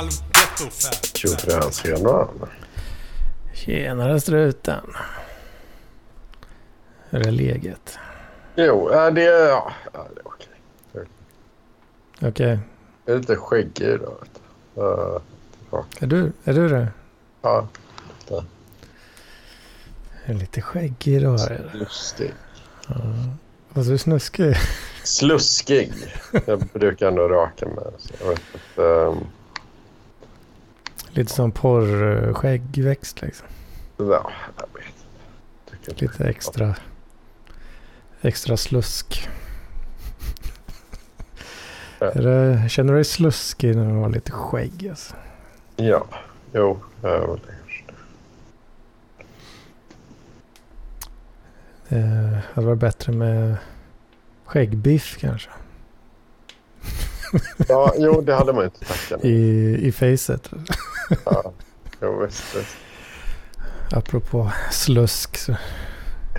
halvgetto fab. Tjofräsarna. Tjenare struten. Hur är läget? Jo, ja, det är... Ja, ja, det är okej. Okej. Jag är lite skäggig idag. Uh, Är, du, är du det? ja, Jag är lite skäggig idag. är det. lustig. Fast du snuskig. Sluskig. Jag brukar ändå raka mig. Så jag vet inte. ehm, Lite som porrskäggväxt liksom. ja, jag vet inte. Lite extra. Extra slusk. Ja. Det, känner du dig sluskig när du har lite skägg? Alltså? Ja, jo, jag är väl det. Det hade varit bättre med skäggbiff kanske. Ja, jo, det hade man ju inte tackat. I, i facet. Ja, jo, visst. visst. Apropå slusk så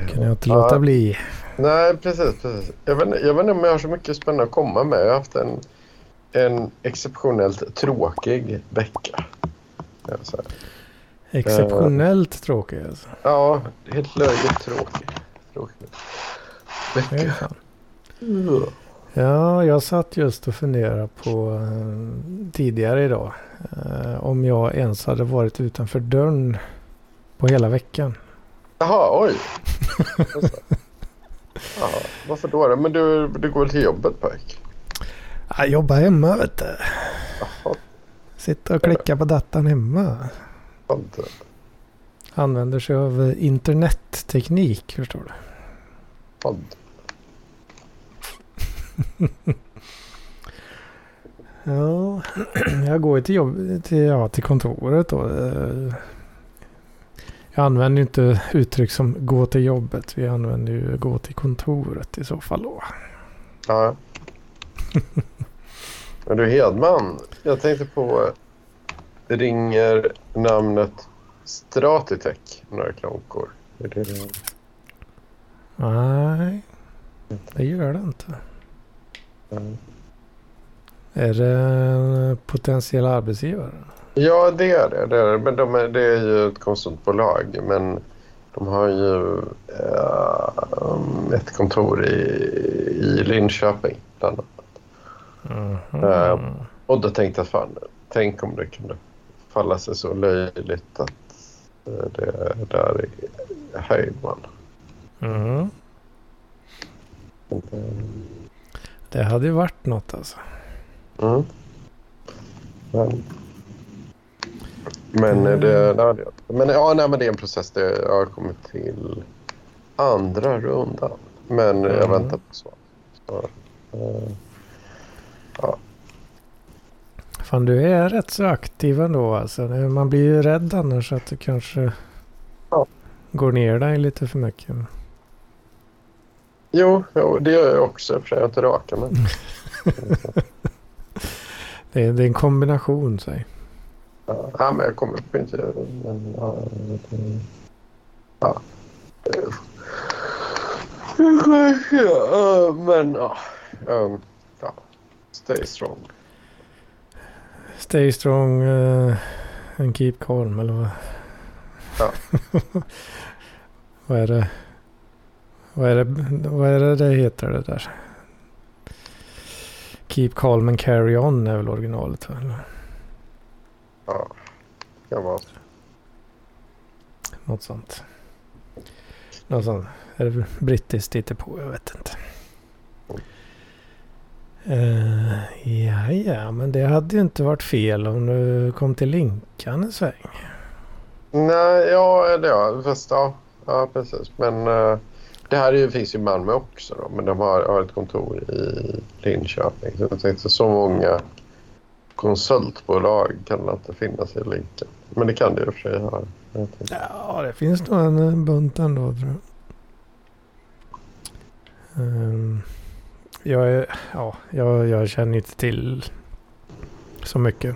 kan jag inte Ja. låta bli. Nej, precis. precis. Jag, vet, jag vet inte om jag har så mycket spännande att komma med. Jag har haft en, en exceptionellt tråkig vecka. säga. Exceptionellt tråkig alltså. Ja, helt löjligt tråkig. tråkig. Vecka. fan. Ja, jag satt just och funderade på eh, tidigare idag. Eh, om jag ens hade varit utanför dörren på hela veckan. Jaha, oj. ja, varför då? då? Men du, du går till jobbet pojk? Jag jobbar hemma vet du. Jaha, Sitter och klickar på datorn hemma. inte. Använder sig av internetteknik förstår du. Fan. Ja, jag går ju till, jobb, till, ja, till kontoret då. Eh, Jag använder ju inte uttryck som gå till jobbet. Vi använder ju gå till kontoret i så fall då. Ja. Men du Hedman, jag tänkte på ringer namnet Stratitech några klonkor? Är det? Nej, det gör det inte. Mm. Är det en potentiell arbetsgivare? Ja, det är det. det, är det. Men de är, det är ju ett konsultbolag. Men de har ju eh, ett kontor i, i Linköping bland annat. Mhm. Och då tänkte jag fan, tänk om det kunde falla sig så löjligt att eh, det är där i Höjdman. Mhm. Det hade ju varit något alltså. Mm. Men, men är det, nej, det, men, ja, nej, men det är en process. Det, jag har kommit till andra rundan. Men jag Mm. väntar på svar. Så, eh, Fan du är rätt så aktiv ändå alltså. Det- Man blir ju rädd annars att du kanske Ja. går ner dig lite för mycket. Jo, jo, det gör jag också. för. Jag inte raka mig. Det är, det är en kombination säg. Ja, men jag kommer upp inte... Men, ja. Ja, Men ja. Um, ja. Stay strong. Stay strong uh, and keep calm eller vad? Ja. vad är det? Vad är det, vad är det det heter det där? Keep calm and carry on är väl originalet? Eller Ja. Kan vara. Något sånt. Något sånt. Är det brittiskt på? Jag vet inte. Uh, ja, ja, men det hade ju inte varit fel om du kom till Linkan en sväng. Nej, ja, eller ja. Fast ja. Ja, precis. Men eh, det här är ju, finns ju i Malmö också då. Men de har, har ett kontor i Linköping. Så jag tänkte så många konsultbolag kan det inte finnas i Linköping. Men det kan det i och för sig ha. Ja, det finns nog en bunt ändå tror jag. Ehm, jag, är, ja, jag, jag känner inte till så mycket.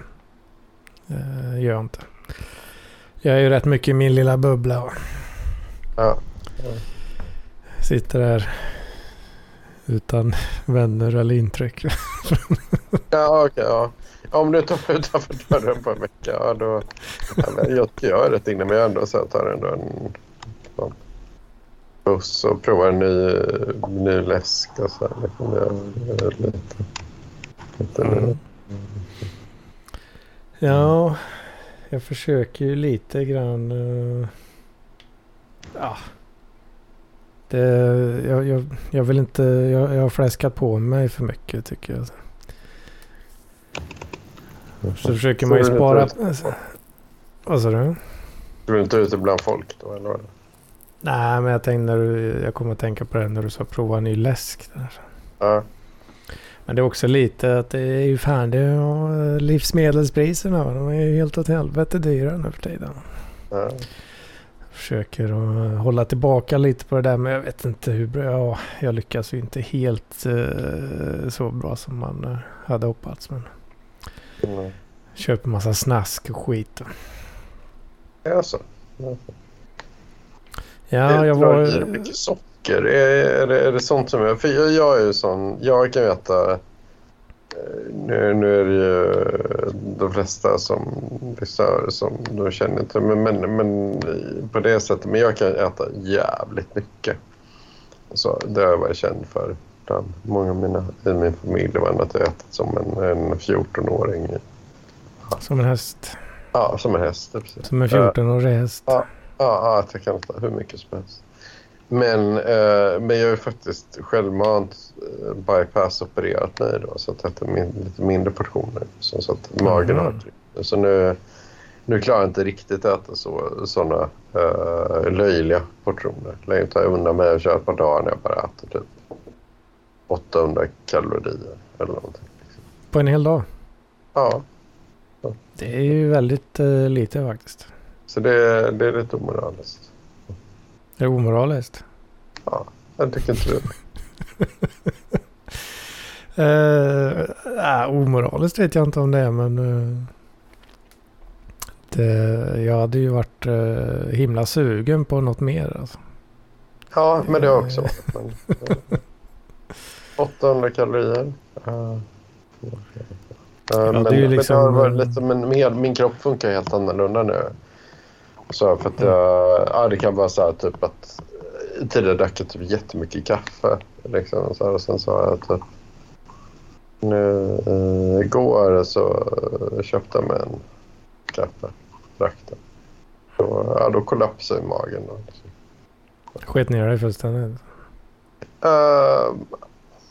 Uh, gör jag inte. Jag är ju rätt mycket i min lilla bubbla och Ja. Sitter där utan vänner eller intryck. Ja, okej. ja. om du tar utanför dörren på en vecka, ja, då... Ja, jag ska göra rätt inne, men jag ändå så jag tar ändå en sån buss och provar en ny, ny läsk och så här. Liksom, jag, jag, lite, lite Mm. Ja, jag försöker ju lite grann. eh, ja. Det, jag, jag, jag vill inte, jag, jag har fläskat på mig för mycket tycker jag. Så försöker man ju spara. Vad sa du? Du är inte ute bland folk då, eller? Nej, men jag tänkte när du, jag kommer att tänka på det när du sa prova en ny läsk. Där. Ja, Men det är också lite att det är ju fan det är ju livsmedelspriserna. De är ju helt åt helvete dyra nu för tiden. ja. Försöker att hålla tillbaka lite på det där men jag vet inte hur bra. Ja, jag lyckas ju inte helt eh, så bra som man eh, hade hoppats. Men Mm. köper massa snask och skit. Ja, så. Ja, jag var... mycket socker. Är, är, det, är det sånt som jag... För jag, jag är ju sån... Jag kan veta... eh, Nu, nu är det ju de flesta som lyssnar som de känner inte. Men, men, men på det sättet. Men jag kan äta jävligt mycket. Så det har jag varit känd för. Bland många av mina i min familj. Var att jag ätit som en, en 14-åring. i- Som en häst. Ja, som en häst. Precis. Som en 14-årig häst. Ja. Ja, ja, att jag kan äta hur mycket som helst. Men, eh, men jag har ju faktiskt självmant eh, bypass-opererat mig då, så att jag min, lite mindre portioner. Så, så att magen har tryck. Så nu, nu klarar jag inte riktigt att äta så, sådana eh, löjliga portioner. Längre tar jag undan mig och kör ett par dagar när jag bara äter typ 800 kalorier eller någonting. På en hel dag. Ja, Det är ju väldigt eh, lite faktiskt. så det, det är lite omoraliskt. Det är omoraliskt. Jag tycker inte du. Uh, äh, omoraliskt vet jag inte om det är men eh, det, jag hade ju varit uh, himla sugen på något mer. Alltså. Ja, men det har jag också varit. Men, eh, 800 kalorier. Uh, Ja, men, det är ju men liksom, det har varit eh, lite, men min kropp funkar helt annorlunda nu. Så för att jag, ja, det kan vara så här typ att eh, tidigare drack jag typ jättemycket kaffe. Liksom, så här, och sen har jag typ nu eh, igår så eh, köpte jag mig en kaffe. Drack det. Då, ja, då kollapsade magen. Då, liksom. Sket ner dig fullständigt. Uh,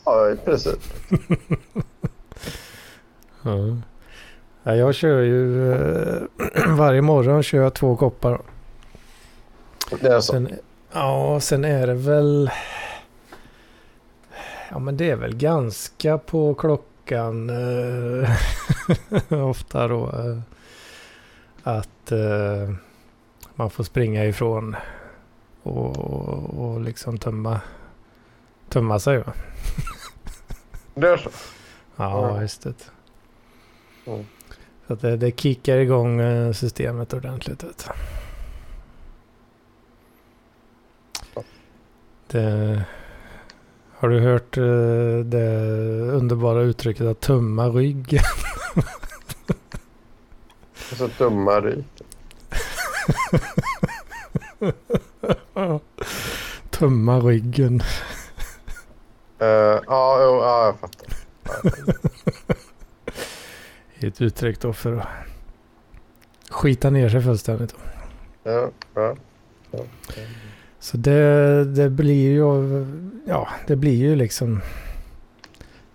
ja, i princip. Ja. Ja, jag kör ju eh, varje morgon kör jag två koppar. Det är så. Sen, ja, sen är det väl... Ja, men det är väl ganska på klockan eh, ofta då. Eh, att man får springa ifrån och, och liksom tömma, tömma sig. Va? Det är så. Ja, Ja. just det. Mm. Så att det, det kickar igång eh, systemet ordentligt. Vet. Det, har du hört eh, det underbara uttrycket att tumma rygg? Och så dumma ryk. tumma ryggen. Uh, ja, ja, jag fattar. Ett uttryck då för att skita ner sig fullständigt. Ja, ja. ja. Så det, det blir ju, ja, det blir ju liksom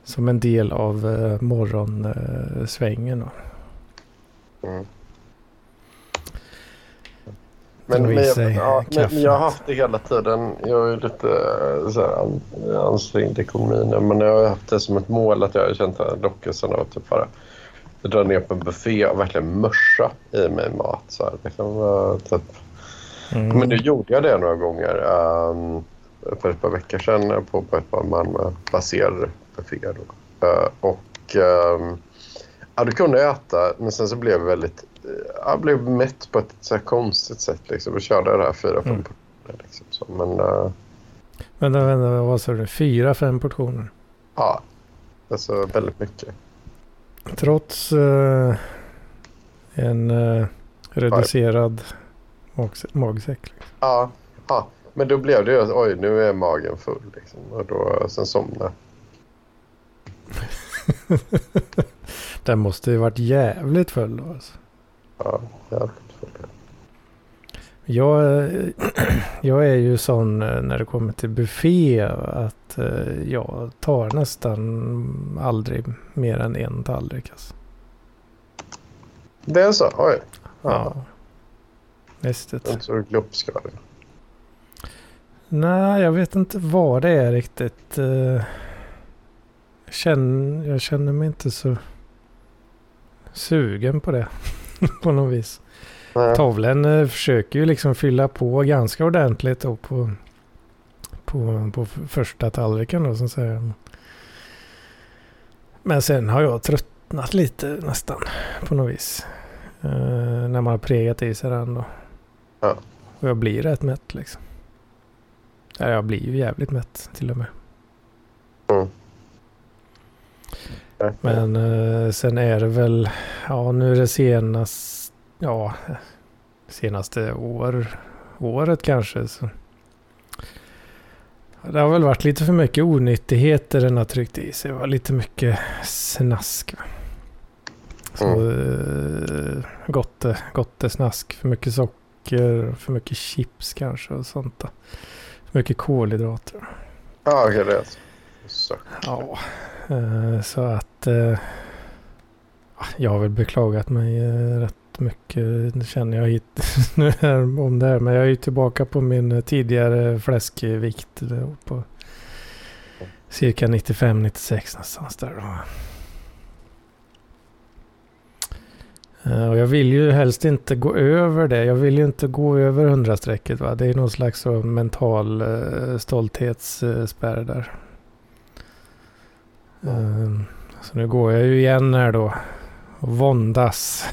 som en del av eh, morgonsvängen. Mm. Men, men, jag, ja, men jag har haft det hela tiden. Jag är lite eh, så här, an, ansträngd i ekonomin. nu, Men jag har haft det som ett mål att jag har känt den här lockelsen av att typ bara dra ner på en buffé och verkligen mörsa i mig mat. Så här. Det kan vara typ Mm. Men nu gjorde jag det några gånger um, för ett par veckor sedan på, på ett par Malmö-baserade bufféer. då. Uh, och um, ja, då kunde äta, men sen så blev jag väldigt... Uh, jag blev mätt på ett så konstigt sätt. Liksom. Jag körde det här fyra, fem Mm. portioner. Liksom. Så, men uh, Vänta, vänta, vad sa du? Fyra, fem portioner? ja, alltså väldigt mycket. Trots eh, en eh, reducerad magse- magsäck. Liksom. Ja, ja, men då blev det ju att oj, nu är magen full. Liksom. Och då, sen somnade Den måste ju varit jävligt full då alltså. Ja, jävligt full. Jag, jag är ju sån eh, när det kommer till buffé att eh, jag tar nästan aldrig mer än en tallrik. Alltså. Det är så? Oj. Ja. Ja. Visst. Är inte så glupskvalig. Nej, jag vet inte vad det är riktigt. Eh, Jag känner, jag känner mig inte så sugen på det på något vis. Nej. Tavlen eh, försöker ju liksom fylla på ganska ordentligt då på, på, på första tallriken då som säger. Men sen har jag tröttnat lite nästan på något vis. Eh, när man har pregat i sig den då. Ja. Och jag blir rätt mätt liksom. Ja, jag blir ju jävligt mätt till och med. Nej. Men eh, sen är det väl, ja nu är det senast, ja senaste år, året kanske. Så. Det har väl varit lite för mycket onyttigheter den har tryckt i sig. Det var lite mycket snask. Så mm. gotte, gottesnask. För mycket socker, för mycket chips kanske och sånt. För mycket kolhydrater. Ja, okej, det är så. så. Ja, eh, så att eh, jag har väl beklagat mig eh, rätt mycket. Känner jag hit nu här om det här. Men jag är ju tillbaka på min eh, tidigare fläskvikt. då På cirka 95-96 någonstans där. Då. Eh, Och jag vill ju helst inte gå över det. Jag vill ju inte gå över 100-strecket. Va? Det är någon slags så mental stolthetsspärr där. Ehm, Så nu går jag ju igen här då. Och våndas.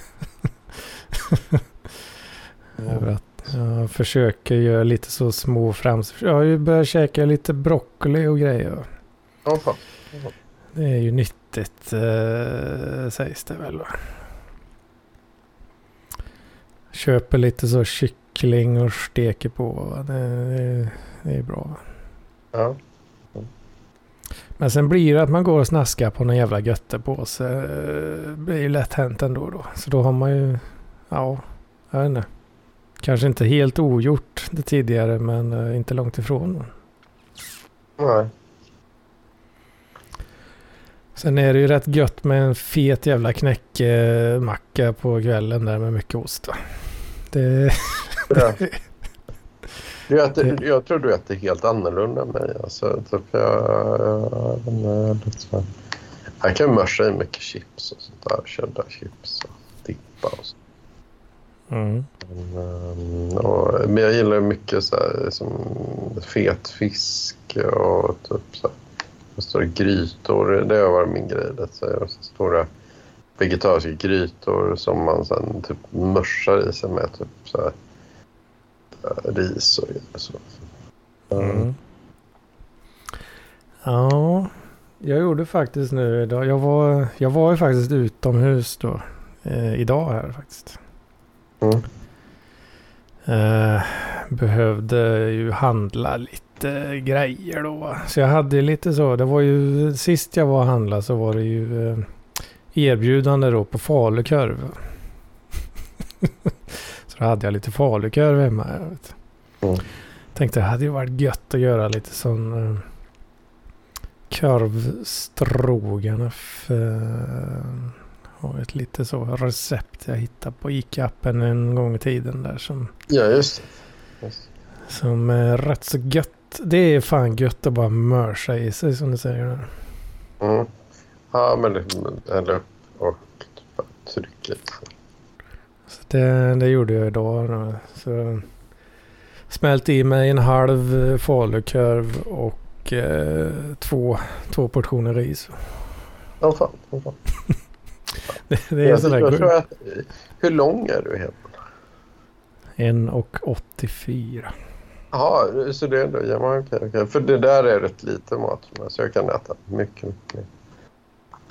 Att jag försöker göra lite så små framsteg. Jag har ju börjat käka lite broccoli och grejer. Ja, fan. Det är ju nyttigt eh, sägs det väl. Va? Köper lite så kyckling och steker på. Va? Det, det, det är bra. Va? Ja. Men sen blir det att man går och snaskar på någon jävla göttepåse. Det blir ju lätt hänt ändå då. Så då har man ju, ja, jag vet inte. Kanske inte helt ogjort det tidigare men eh, inte långt ifrån. Nej. Sen är det ju rätt gött med en fet jävla knäckemacka på kvällen där med mycket ost. Va? Det, Ja. Du äter, jag tror du äter helt annorlunda än mig. Alltså, typ jag, jag, jag, här- jag kan mörsa i mycket chips och sånt där. Cheddarchips och dippa och så. Mm. Men, ehm, och, men jag gillar mycket så här, som fet fisk och typ så här, stora grytor. Det har varit min grej. lite Så här, så stora vegetariska grytor som man sen typ mörsar i sig med typ så här, ris och så. Mm. Ja, jag gjorde faktiskt nu idag. Jag var, jag var ju faktiskt utomhus då. Eh, idag här faktiskt. Mm. Eh, behövde ju handla lite grejer då. Så jag hade lite så. Det var ju sist jag var och handlade så var det ju eh, erbjudande då på falukorv. så då hade jag lite falukorv hemma. Jag vet. Mm. Tänkte det hade ju varit gött att göra lite sån eh, korvstroganoff. Eh, och ett lite så recept jag hittade på Ica-appen en gång i tiden där som, Ja, just det. Just. som är rätt så gött. Det är fan gött att bara mörsa i sig som du säger. där. Mm. Ja, men häller upp och i sig. Så det, det gjorde jag idag. då. Så smälte i mig en halv falukorv och eh, två, två portioner ris. Ja, fan. Ja, fan. Det, det är jag, sådär jag tror att, hur lång är du helt? En och 84. Jaha, så det är ändå... Ja, men okej, okej. För det där är rätt lite mat för mig, så jag kan äta mycket, mycket mer.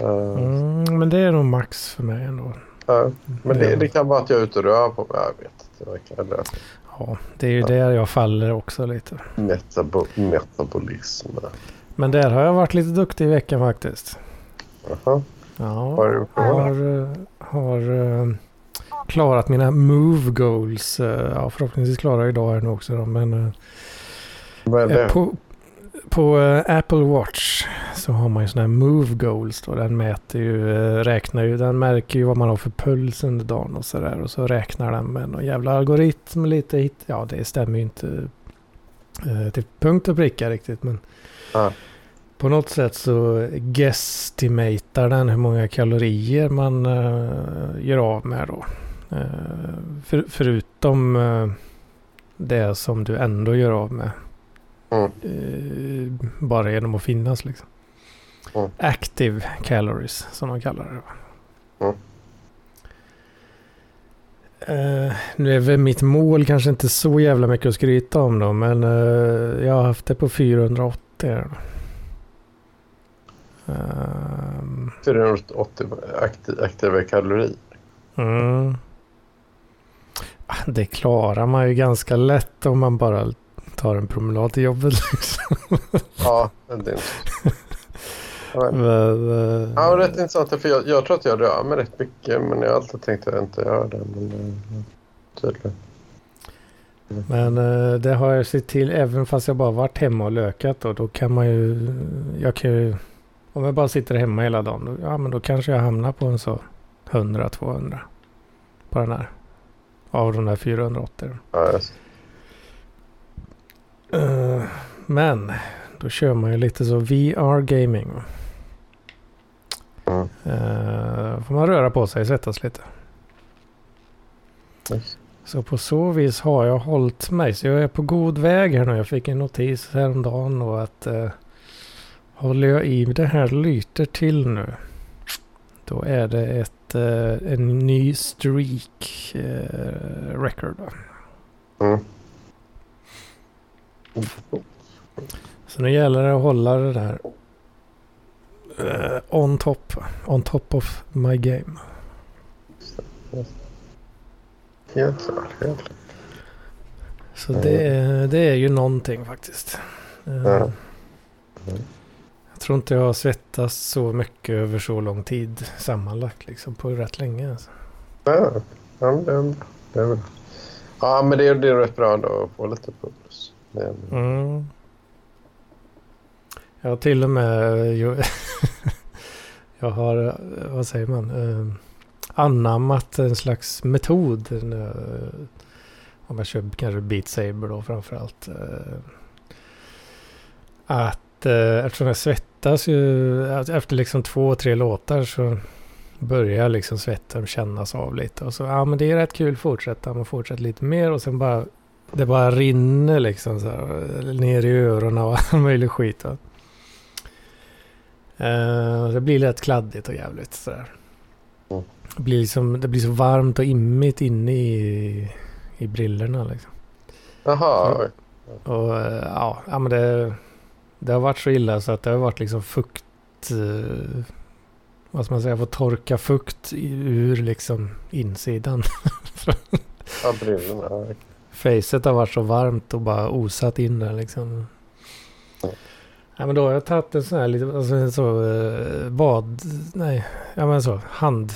Uh, Mm, men det är nog max för mig ändå. ja. Men det, det kan vara att jag är ute och rör på mig. Jag. Eller Ja, det är ju Ja. där jag faller också lite. Metabo metabolism. Men där har jag varit lite duktig i veckan faktiskt. Jaha. Ja, har har, har eh, klarat mina move goals. Eh, Ja, förhoppningsvis klarar jag idag här nu också då, men eh, Vad är det? På, på Apple Watch så har man ju sådana här move goals då. Den mäter ju, räknar ju, den märker ju vad man har för puls under dagen och sådär. Och så räknar den med någon jävla algoritm lite hit. Ja, det stämmer ju inte till punkt och pricka riktigt. Men Ja. På något sätt så guestimatar den hur många kalorier man eh, gör av med då. Eh, för, förutom eh, det som du ändå gör av med. Mm. Bara genom att finnas liksom. Mm. Active calories som de kallar det. Mm. Eh, nu är väl mitt mål kanske inte så jävla mycket att skryta om då. Men eh, jag har haft det på 480. här då. Ehm, 480 akti- aktiva kalorier. mm. Ah, Det klarar man ju ganska lätt om man bara tar en promenad till jobbet. Liksom. Ja, det är inte. Men- Men, eh, Ja, men rätt intressant. För jag, jag tror att jag rör mig rätt mycket. Men jag har alltid tänkt att jag inte gör det. Men eh, tydligen. Men eh, det har jag sett till även fast jag bara varit hemma och lökat då. Då kan man ju, jag kan ju, om jag bara sitter hemma hela dagen. Då, ja men då kanske jag hamnar på en så 100-200 på den här. Av de där 480. Ja, jag, Eh, men då kör man ju lite så VR gaming. mm. Uh, får man röra på sig, svettas lite. Yes. Så på så vis har jag hållit mig. Så jag är på god väg här nu. Jag fick en notis häromdagen och att uh, håller jag i det här lyter till nu. Då är det ett, eh, en ny streak eh, record. Mm. Så nu gäller det att hålla det där eh, on top. On top of my game. Helt klart. Helt klart. Så det, är- det är ju någonting faktiskt. Ja. Mm. Jag tror inte jag har svettats så mycket över så lång tid sammanlagt liksom på rätt länge. Alltså. Ja, ja, men det. Ja, men det är, det är rätt bra då att få lite puls. Är, Mm. Jag har till och med... jag har, vad säger man? eh, anammat en slags metod. Eh, om jag kör kanske Beat Saber då framförallt. eh, Att eh, eftersom jag svettas ju att efter liksom två, tre låtar så börjar liksom svetten kännas av lite. Och så, ja men det är rätt kul, fortsätta, man fortsätter lite mer och sen bara det bara rinner liksom så här, ner i öronen och all möjlig skit. Va? Eh, det blir lätt kladdigt och jävligt sådär. Det blir, liksom, det blir så varmt och immigt inne i, i brillorna liksom. Jaha, oj. Och eh, ja, ja men det, det har varit så illa så att det har varit liksom fukt. eh, vad ska man säga? Få torka fukt ur liksom insidan. ja, brillorna. Facet har varit så varmt och bara osat in där liksom. Ja men då har jag tagit en sån här lite, alltså en så eh, bad, nej, ja men så hand,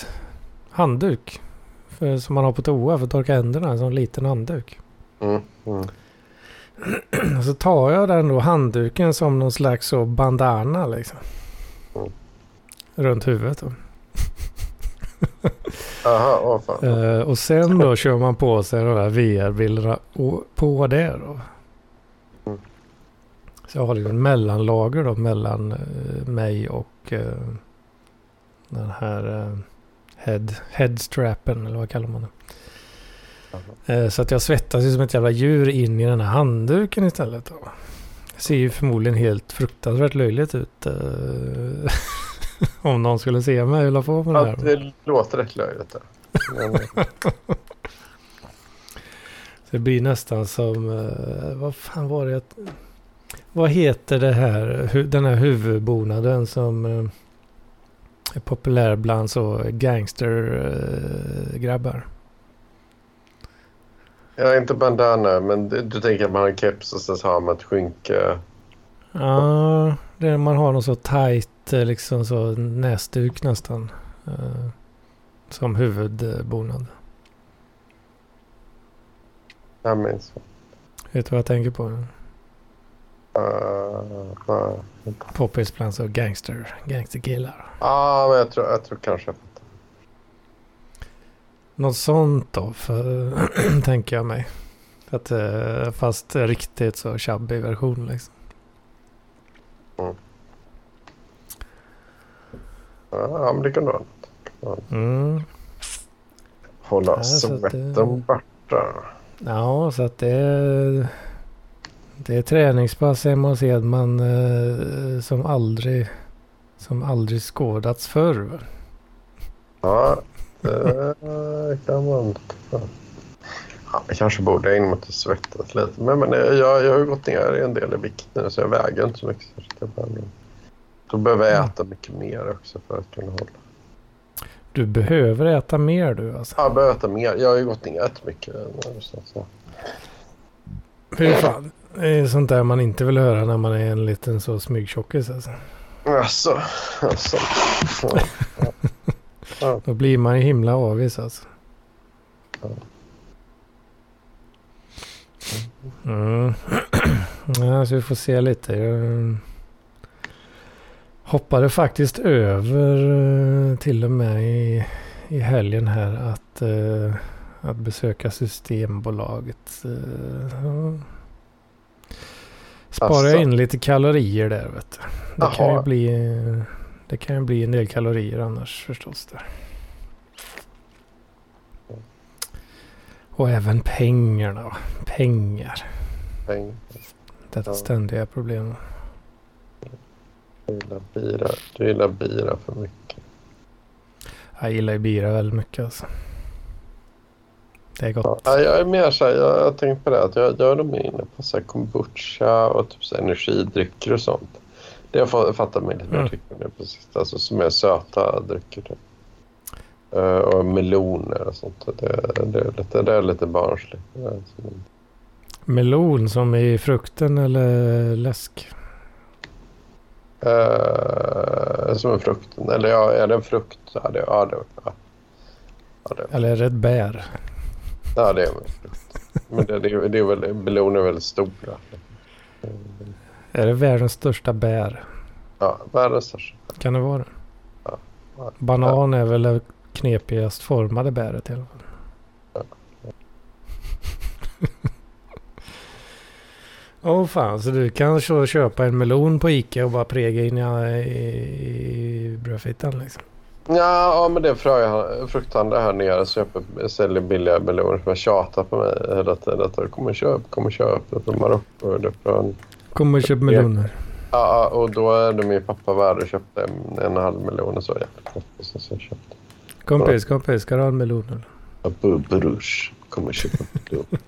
handduk. För, som man har på toa för att torka händerna, en sån liten handduk. Mm, mm. Så tar jag den då handduken som någon slags så bandana liksom. Mm. Runt huvudet då. Aha, åh fan. Eh, och sen då kör man på sig de där VR-bilderna på det då. Mm. Så jag har liksom en mellanlager då mellan eh, mig och eh, den här head, headstrappen eller vad kallar man det. Eh, så att jag svettas ju som ett jävla djur in i den här handduken istället. Då. Det ser ju förmodligen helt fruktansvärt löjligt ut. Eh, om någon skulle se mig hålla på med det Ja, här. det låter rätt löjligt. Så det blir nästan som, eh, vad fan var det? Vad heter det här, den här huvudbonaden som, är populär bland så gangstergrabbar. Ja, inte bandana, men du, du tänker att man har keps och sen så har man ett skynke. Ja, det är man har någon så tight eh, liksom så näsduk nästan. eh, Som huvudbonad. Jag minns. Vet du vad jag tänker på? Uh, nej. Poppis bland så gangster, gangsterkillar. Ja, men jag tror, jag tror kanske fattar. Något sånt då, för, tänker jag mig. Att, eh, fast riktigt så chubby version liksom. Ja, men det kan du ha. Mm. Hålla Ja, så att det- svetten borta. Ja, så att det är, det är träningspass hemma hos Edman eh, som aldrig som aldrig skådats förr. Ja, det kan man. Ja, jag kanske borde in mot att svettas lite. Men, men jag, jag har ju gått ner en del i vikt nu så jag väger inte så mycket. Så då behöver jag äta mycket mer också för att kunna hålla. Du behöver äta mer du alltså. Ja, Jag behöver äta mer. Jag har ju gått ner jättemycket. så. Hur fan? Det är sånt där man inte vill höra när man är en liten så smygtjockis alltså. Alltså, alltså. Ja. Då blir man ju himla avis alltså. Mm. Ja, så vi får se lite. Jag hoppade faktiskt över eh, till och med i, i helgen här att, eh, att besöka Systembolaget. eh, ja. Sparar Asså? in lite kalorier där vet du. Det kan ju bli, det kan ju bli en del kalorier annars förstås. Där. Och även pengarna. Pengar. Pengar. Detta ständiga problem. Du gillar bira. Du gillar bira för mycket. Jag gillar ju bira väldigt mycket alltså. Det är gott. Ja, jag är mer så här, jag har tänkt på det att jag, jag är nog mer inne på så kombucha och typ så energidrycker och sånt. Det jag fattat mig lite mer Mm. nu på sist. Alltså som är söta drycker typ. Eh, och meloner och sånt. Det, det, är lite, det är lite barnsligt. Melon som i frukten eller läsk. Eh, som en frukt. Eller ja, är det en frukt? Ja, det, ja, det, ja. Ja, det, Eller är det ett bär? ja, det är en frukt. Men det, det, är- det är väl, meloner är väldigt stora. Är det världens största bär? Ja, världens största. Kan det vara det? Ja. Ja. Banan är väl det knepigast formade bäret i alla fall. Åh fan, så du kan så köpa en melon på Ica och bara prega in i, i, i brödfittan liksom. Ja, ja men det är frukthandlare här nere som köper, säljer billiga meloner som har tjatat på mig hela tiden. Att jag kommer köpa, kommer köpa från Marocko. eller från- Kom och köp meloner. Ja, ja, och då är det min pappa värd och köpte en, en halv miljon och så. Och sen jag köpte Kompis, kompis, ska du ha en melon eller? jag. Burush. Kommer köpa melon.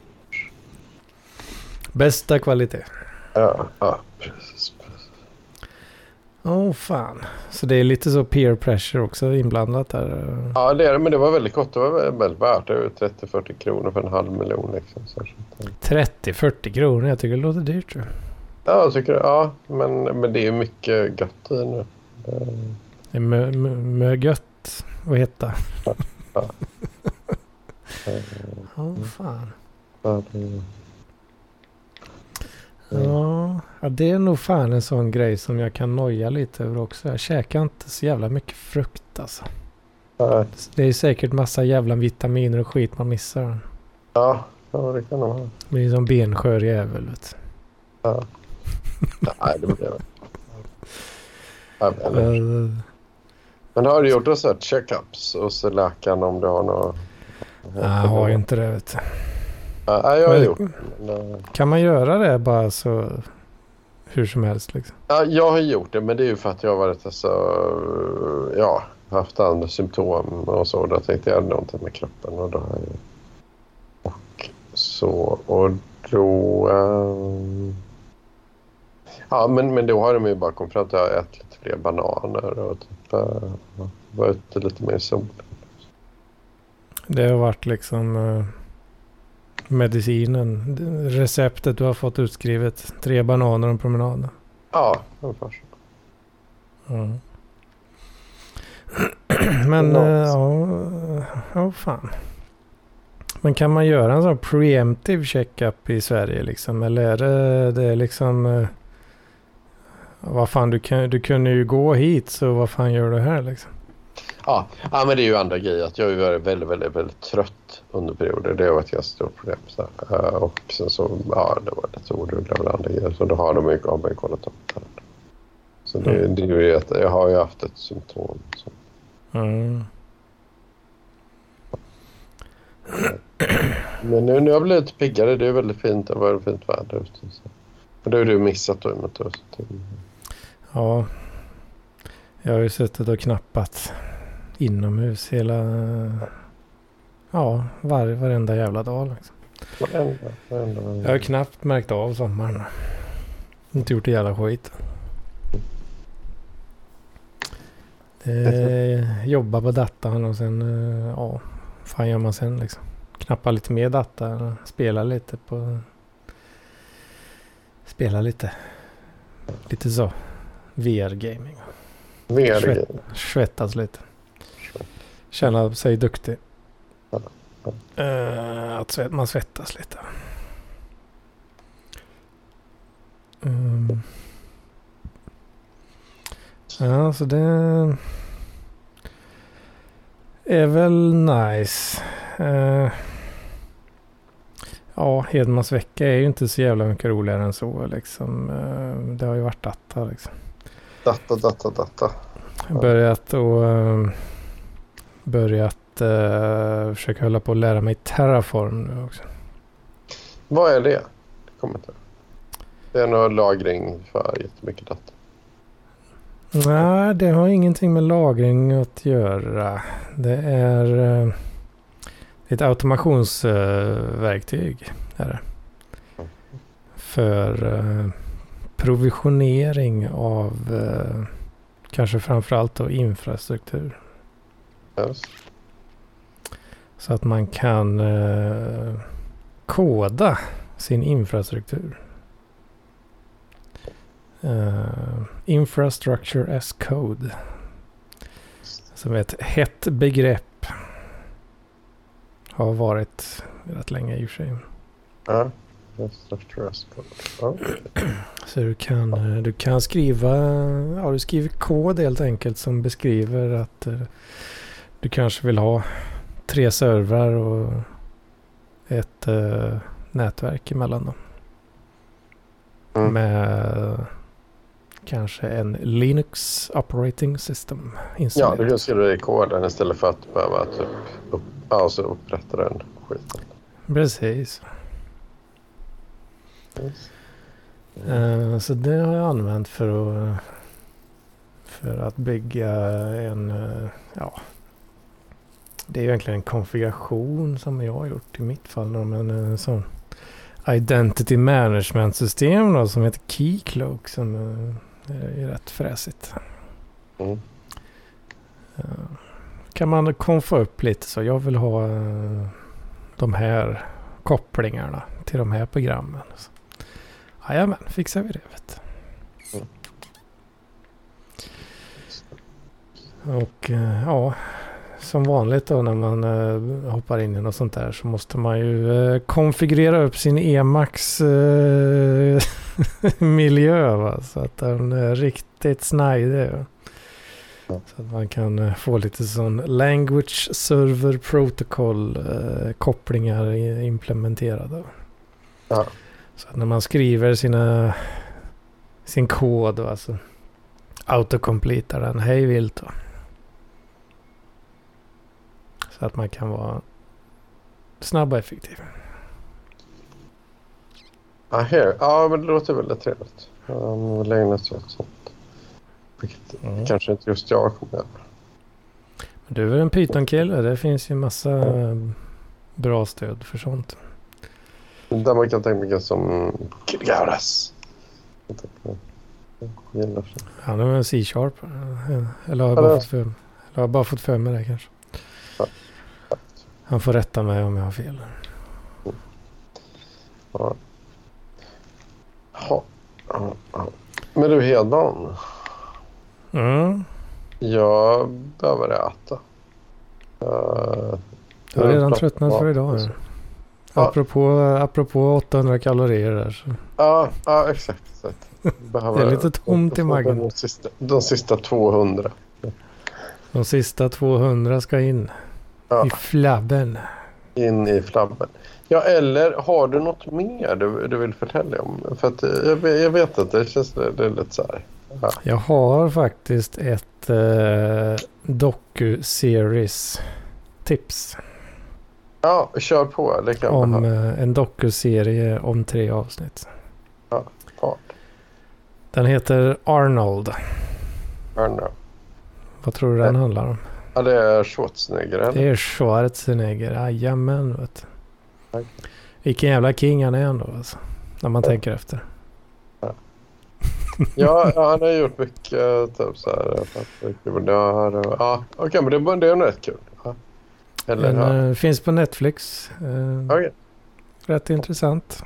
Bästa kvalitet. Ja, ja, precis. Åh fan. Så det är lite så peer pressure också inblandat där. Ja, det är det. Men det var väldigt gott. Det var väldigt värt. Det var 30-40 kronor för en halv miljon. Liksom. Så, så. 30-40 kronor, jag tycker det låter dyrt. Ja, jag tycker det. Ja, men, men det är mycket gött i nu. Det- är mö, mö, mö gött att heta. Ja, Ja, fan. ja, det- Ja, det är nog fan en sån grej som jag kan noja lite över också. Jag käkar inte så jävla mycket frukt alltså. Det är säkert massa jävla vitaminer och skit man missar. ja, ja, det kan de ha. Det blir som benskör jävel. vet Ja. Nej, det blir det. Eller- Eh, Men har du gjort några så checkups hos läkaren om du har något? Jag har ju inte det vet du. Ja, jag har Men- gjort men, eh, Kan man göra det bara så hur som helst liksom? Ja, jag har gjort det, men det är ju för att jag har varit alltså, ja, haft andra symptom och så. Då tänkte jag någonting med kroppen och då har jag Och så, och då... ehm, ja, men, men då har de ju bara kommit fram till att jag ätit lite fler bananer och typ uh, vara ute lite mer i solen. Det har varit liksom uh, medicinen, receptet du har fått utskrivet. Tre bananer och en promenad. Ja, ungefär så. Mm. Men uh, ja, ja, fan. Men kan man göra en sån preemptive checkup i Sverige liksom? Eller är det, det är liksom... Vad fan, du, kan, du kunde ju gå hit så vad fan gör du här liksom? Ja, ja men det är ju andra grejer. Att jag har varit väldigt, väldigt, väldigt trött under perioder. Det har varit ett ganska stort problem. Så, uh, och sen så, ja det var lite odugliga med andra grejer. Så då har de ju, har man ju kollat upp det. Så det, mm. det är ju att jag har ju haft ett symptom. Så. Mm. Men nu, nu har jag blivit lite piggare. Det är väldigt fint. Det var fint väder ute. Så. Men det har du missat då i och med Ja. Jag har ju suttit och knappat inomhus hela... Ja, var, varenda jävla dag liksom. Varenda, varenda, varenda. Jag har knappt märkt av sommaren. Inte gjort det jävla skit. Eh, jobba på datan och sen, eh, ja, fan gör man sen liksom? Knappa lite mer data, spela lite på... Spela lite. Lite så. VR-gaming. VR-gaming. Svettas lite. Känna sig duktig. Uh, att svett, man svettas lite. Um. Ja, så det är väl nice. Uh, ja, Hedmans vecka är ju inte så jävla mycket roligare än så liksom. Uh, det har ju varit data liksom. Data, data, data. Börjat och uh, börjat uh, försöka hålla på att lära mig Terraform nu också. Vad är det? Det kommer inte. Det är nog lagring för jättemycket data. Nej, det har ingenting med lagring att göra. Det är uh, ett automationsverktyg. Uh, är För uh, provisionering av uh, kanske framförallt då infrastruktur. Yes. Så att man kan uh, koda sin infrastruktur. Uh, infrastructure as code. Som är ett hett begrepp. Har varit rätt länge i och för sig. Ja, Så du kan, eh, du kan skriva, ja du skriver kod helt enkelt som beskriver att uh, du kanske vill ha tre servrar och ett uh, nätverk emellan dem. Mm. Med kanske en Linux operating system installerat. Ja, du kan skriva det i koden istället för att behöva typ upp, alltså upprätta den skiten. Precis. Yes. Uh, så det har jag använt för att, för att bygga en, uh, ja, det är egentligen en konfiguration som jag har gjort i mitt fall. Men en sån Identity Management System då, som heter Keycloak som är rätt fräsigt. Mm. Kan man konfa upp lite så jag vill ha eh, de här kopplingarna till de här programmen. Jajamän, fixar vi det. Vet. Mm. Och eh, ja, som vanligt då när man uh, hoppar in i något sånt där så måste man ju uh, konfigurera upp sin Emacs uh, miljö va? så att den är riktigt snajdig. Så att man kan få lite sån language server protocol kopplingar implementerade. Ja. Så att när man skriver sina sin kod då, alltså autocompletar den hej vilt då. Så att man kan vara snabb och effektiv. Ja, här. ja men det låter väldigt trevligt. Um, åt sånt. Vilket mm. kanske inte just jag kommer göra. Du är väl en Python-kille? Det finns ju massa bra stöd för sånt. Där man kan tänka mycket som Kilgaras. Han är en C-sharp. Eller har bara för, eller har bara fått för mig det kanske. Han får rätta mig om jag har fel. Ja. Ja. Ja, ja. Men du Hedman. Mm. Jag behöver äta. Uh, Jag har redan tröttnat för idag. Ja. Ja. Apropå, apropå 800 kalorier där. Så. Ja, ja exakt. Behöver, Det är lite tomt i magen. De sista, de sista 200. De sista 200 ska in Ja, i flabben. in i flabben. Ja, eller har du något mer du, du vill förtälja om? För att eh, jag, jag vet att det känns det är lite så här. Ja. Jag har faktiskt ett eh, docu-series tips. Ja, kör på. Det kan Om eh, en docu-serie om tre avsnitt. Ja. Den heter Arnold. Arno. Vad tror du den handlar om? Ja, det är Schwarzenegger eller? Det är Schwarzenegger. Jajamän vet du. Vilken jävla king han är ändå alltså. När man tänker efter. Ja, ja, han har gjort mycket typ så här. Och... Ja, okej, men det, är- det är nog rätt kul. Eller Den ja. eh, finns på Netflix. Eh, Okej. Rätt intressant.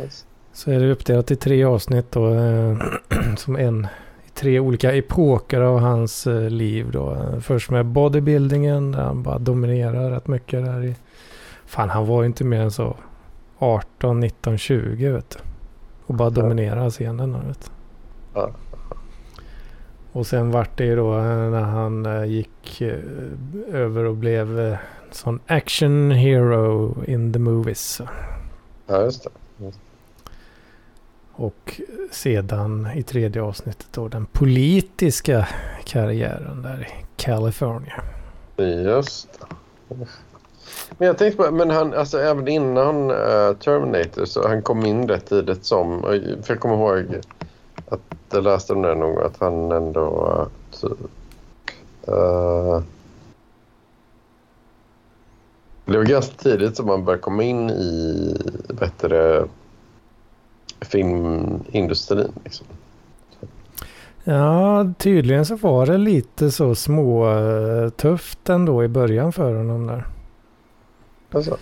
Yes. Så är det uppdelat i tre avsnitt då. Eh, som en i tre olika epoker av hans liv då. Först med bodybuildingen. Där han bara dominerar rätt mycket där i. Fan han var ju inte mer än så 18, 19, 20 vet du. Och bara Ja. dominerar scenen vet du. Ja. Och sen vart det ju då eh, när han eh, gick eh, över och blev sån action hero in the movies. Ja, just det. Och sedan i tredje avsnittet då den politiska karriären där i California. Just det. Men jag tänkte på, men han, alltså även innan eh, Terminator så han kom in rätt tidigt som, för jag kommer ihåg att jag läste om det någon gång att han ändå eh, typ, eh, det var ganska tidigt som man började komma in i bättre filmindustrin. Liksom. Ja, tydligen så var det lite så små eh, tufft ändå i början för honom där. Alltså,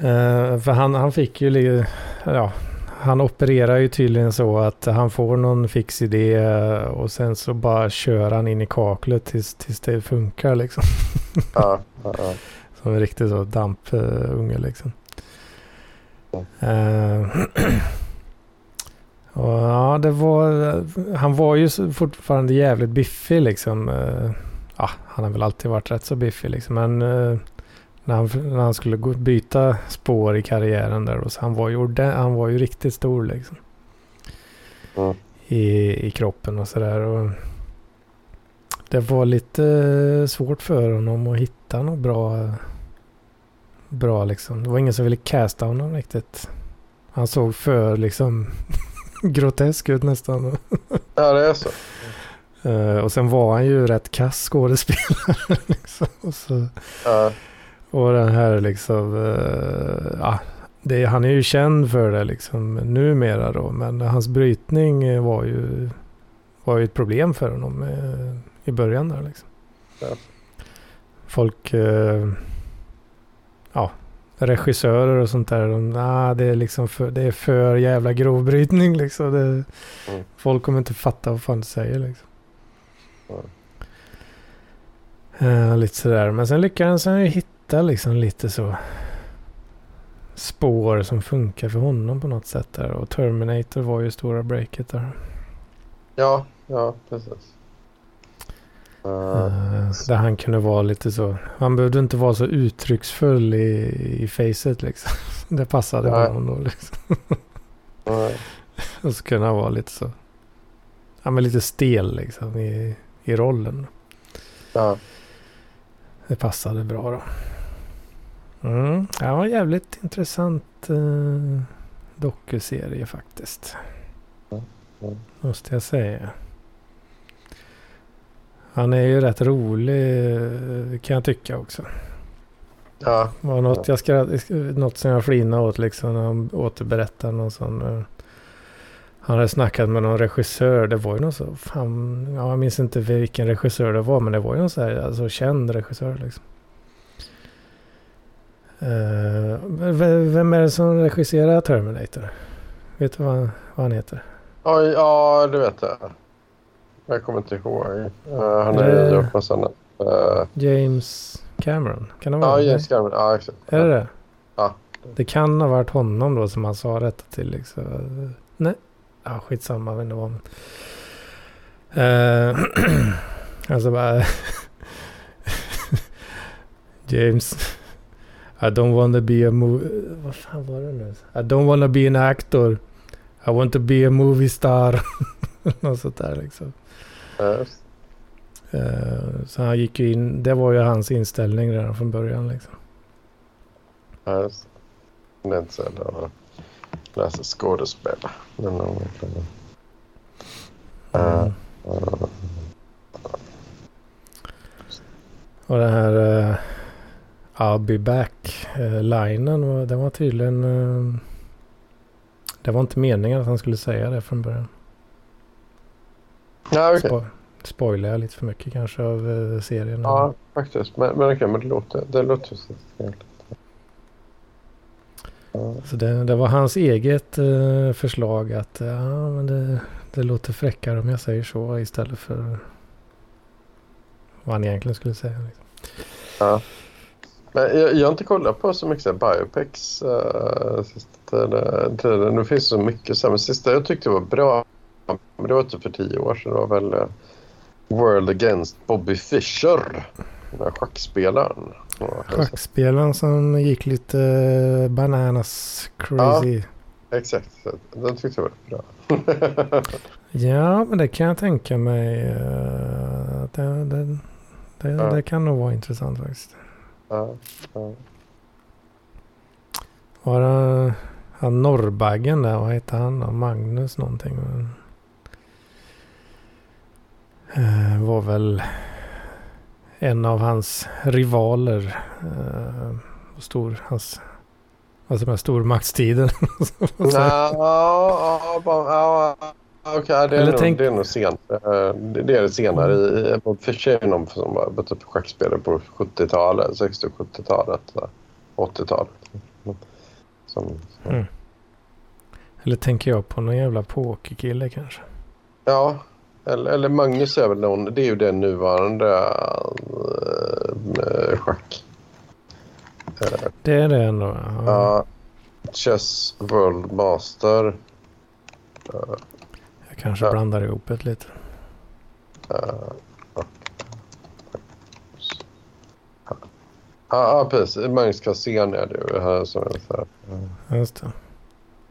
Eh, för han, han fick ju, ja, han opererar ju tydligen så att han får någon fix idé eh, och sen så bara kör han in i kaklet tills, tills det funkar liksom. ja, ja, ja. Som en riktig så dampunge liksom. Ja. Eh, och ja, det var... Han var ju fortfarande jävligt biffig liksom. Eh, ja, han har väl alltid varit rätt så biffig liksom. Men eh, när, han, när han skulle gå, byta spår i karriären där då, så han var ju, orde- han var ju riktigt stor liksom. Mm. I, I kroppen och sådär. Det var lite svårt för honom att hitta något bra bra liksom. Det var ingen som ville casta honom riktigt. Han såg för liksom grotesk ut nästan. ja, det är så. Eh, och sen var han ju rätt kass skådespelare. liksom. och, så, Ja, och den här liksom, eh, ja, det, han är ju känd för det liksom numera då. Men hans brytning eh, var ju, var ju ett problem för honom eh, i början där liksom. Ja. Folk, ja, regissörer och sånt där. De, ah, det, är liksom för, det är för jävla grovbrytning liksom. Det, Mm. Folk kommer inte fatta vad fan du säger liksom. Mm. Eh, lite sådär. Men sen lyckades han ju hitta liksom lite så spår som funkar för honom på något sätt där. Och Terminator var ju stora breaket där. ja, ja precis. Uh, där han kunde vara lite så. Han behövde inte vara så uttrycksfull i, i facet liksom. Det passade Nej. honom då liksom. Och så kunde han vara lite så. Ja men lite stel liksom i, i rollen. ja. Det passade bra då. Mm, det var en jävligt intressant eh, dokuserie faktiskt. Mm. Måste jag säga. Han är ju rätt rolig eh, kan jag tycka också. ja. Det var något, jag skratt, något som jag flinade åt liksom när han återberättade någon sån. eh, Han hade snackat med någon regissör. Det var ju någon så, fan, ja, jag minns inte vilken regissör det var. Men det var ju någon så här, alltså känd regissör liksom. Uh, vem är det som regisserar Terminator? Vet du vad, vad han heter? Ja, ja, det vet jag. Jag kommer inte ihåg. Uh, han har ju gjort massa annat. James Cameron? Kan det vara Ja, James Cameron. Ja, exakt. Är det det? Ja. Det kan ha varit honom då som han sa detta till liksom. Nej. Ja, skitsamma. Vet inte vad. Uh, alltså bara... James. I don't want to be a movie... Vad fan var det nu? I don't want to be an actor. I want to be a movie star. Något sånt där liksom. Yes. Uh, så han gick ju in. Det var ju hans inställning redan från början liksom. Yes. Det är inte så att läsa skådespel. Men, uh, mm. uh, och den här uh, I'll be back-linen. Den var tydligen... Det var inte meningen att han skulle säga det från början. Ja, okay. Spo spoilar jag lite för mycket kanske av uh, serien? Ja, faktiskt. Men, men, okay, men det låter, det låter så Så det, det, var hans eget uh, förslag att ja, men det, det låter fräckare om jag säger så istället för vad han egentligen skulle säga. Liksom. Ja. Men jag, jag har inte kollat på så mycket biopics uh, sista tiden. Det finns så mycket. Så men sista jag tyckte var bra, men det var typ för tio år sedan. Det var väl uh, World Against Bobby Fischer. Den här schackspelaren. Schackspelaren som gick lite uh, bananas crazy. Ja, exakt. Den tyckte jag var bra. ja, men det kan jag tänka mig. Uh, det, det, det, ja. det kan nog vara intressant faktiskt. Ja, ja. Var det han Norrbaggen där? Vad heter han då? Magnus någonting. Uh, var väl en av hans rivaler. Uh, stor, hans, alltså med stormaktstiden. ja, ja, ja, okay, det, är nog, tänk... det är nog sent. Det är det senare. I, för sig någon som var typ schackspelare på 70-talet, 60 70-talet, 80-talet. Som, mm. Eller tänker jag på någon jävla pokerkille kanske? Ja, eller, eller Magnus är väl någon. Det är ju den nuvarande äh, schack. Det är det ändå? Ja. ja Chess World Master. Jag kanske ja. blandar ihop det lite. Ja, ja, precis. Magnus Cassén är det här som är så här. Just det.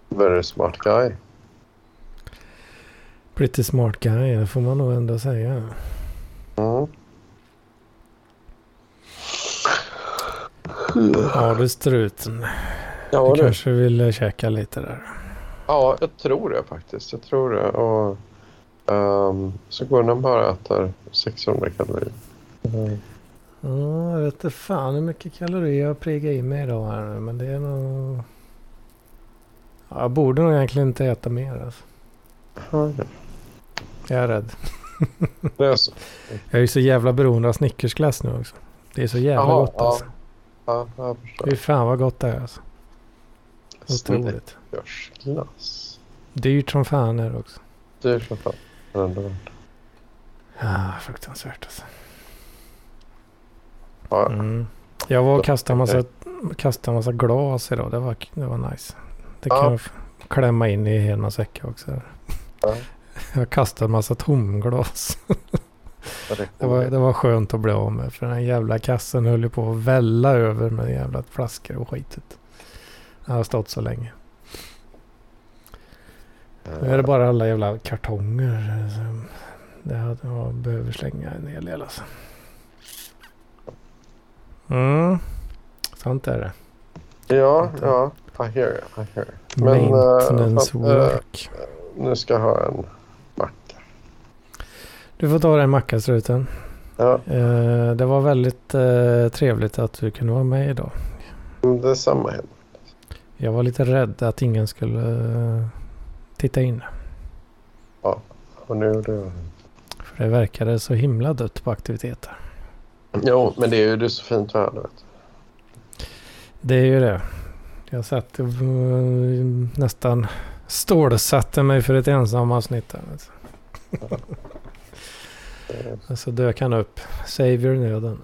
Very smart guy. Pretty smart guy, det får man nog ändå säga. Mm. Ja du struten. Ja, du kanske vill käka lite där. Ja, jag tror det faktiskt. Jag tror det. Och, um, så går den bara äter 600 kalorier. Mm. Ja, jag vet inte fan hur mycket kalorier jag priggar i mig idag här nu. Men det är nog... Ja, jag borde nog egentligen inte äta mer alltså. Okay. Jag är rädd. Det är så. Jag är så jävla beroende av snickersglass nu också. Det är så jävla Aha, gott alltså. Ja, jag förstår. Fy fan vad gott det är alltså. Otroligt. Snickersglass. Dyrt som fan är det också. Dyrt som fan. Ändå Ja, fruktansvärt alltså. Ja. Mm. Jag var och kastade en massa, kastade massa glas idag. Det var, det var nice. Det kan ja. jag klämma in i hela säckar också. Ja. Jag kastade en massa tomglas. det, var, det var skönt att bli av med. För den jävla kassen höll ju på att välla över med jävla flaskor och skitet. Den har stått så länge. Nu är det bara alla jävla kartonger. Det jag behöver slänga en hel del alltså. Mm. Sånt är det. Ja, ja. I hear you. I hear you. Men, Maintenance uh, work. Uh, nu ska jag ha en du får ta den mackastruten. Ja. Eh, det var väldigt eh, trevligt att du kunde vara med idag. Mm, Detsamma. Jag var lite rädd att ingen skulle eh, titta in. Ja, och nu det... För det verkade så himla dött på aktiviteter. Jo, men det är ju det är så fint väder. Vet. Det är ju det. Jag satt uh, nästan stålsatte mig för ett ensamavsnitt. du. Det- Och så dök han upp. Savior nöden.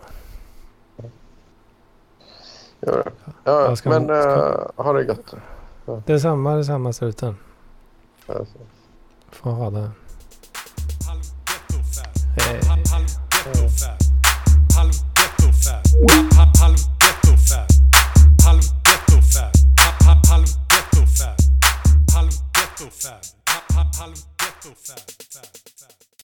Gör det. Ja, ska, men eh, ha det gött. Detsamma, detsamma struten. Får ha det. Hej. Hej.